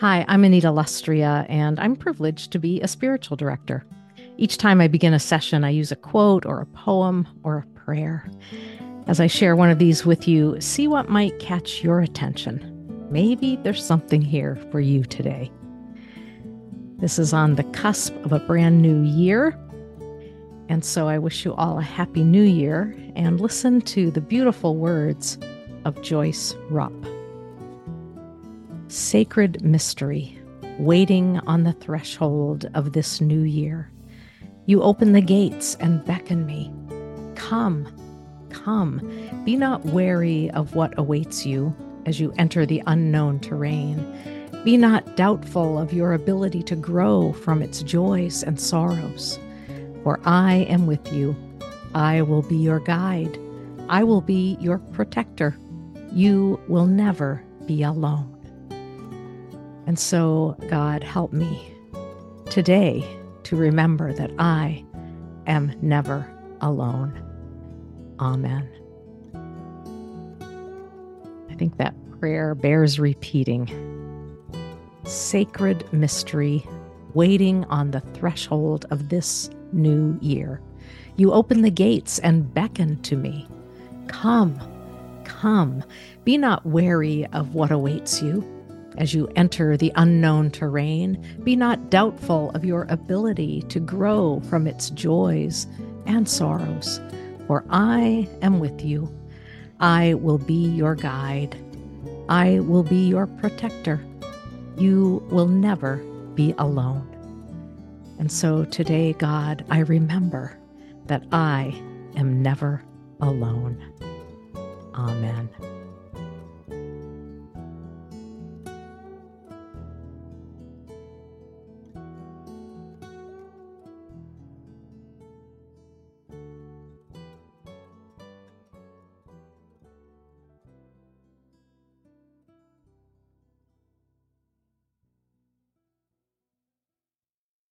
Hi, I'm Anita Lustrea, and I'm privileged to be a spiritual director. Each time I begin a session, I use a quote or a poem or a prayer. As I share one of these with you, see what might catch your attention. Maybe there's something here for you today. This is on the cusp of a brand new year. And so I wish you all a happy new year and listen to the beautiful words of Joyce Rupp sacred mystery waiting on the threshold of this new year. You open the gates and beckon me. Come, come. Be not wary of what awaits you as you enter the unknown terrain. Be not doubtful of your ability to grow from its joys and sorrows. For I am with you. I will be your guide. I will be your protector. You will never be alone. And so, God, help me today to remember that I am never alone. Amen. I think that prayer bears repeating. Sacred mystery waiting on the threshold of this new year. You open the gates and beckon to me. Come, come. Be not wary of what awaits you as you enter the unknown terrain, be not doubtful of your ability to grow from its joys and sorrows, for I am with you. I will be your guide. I will be your protector. You will never be alone. And so today, God, I remember that I am never alone. Amen.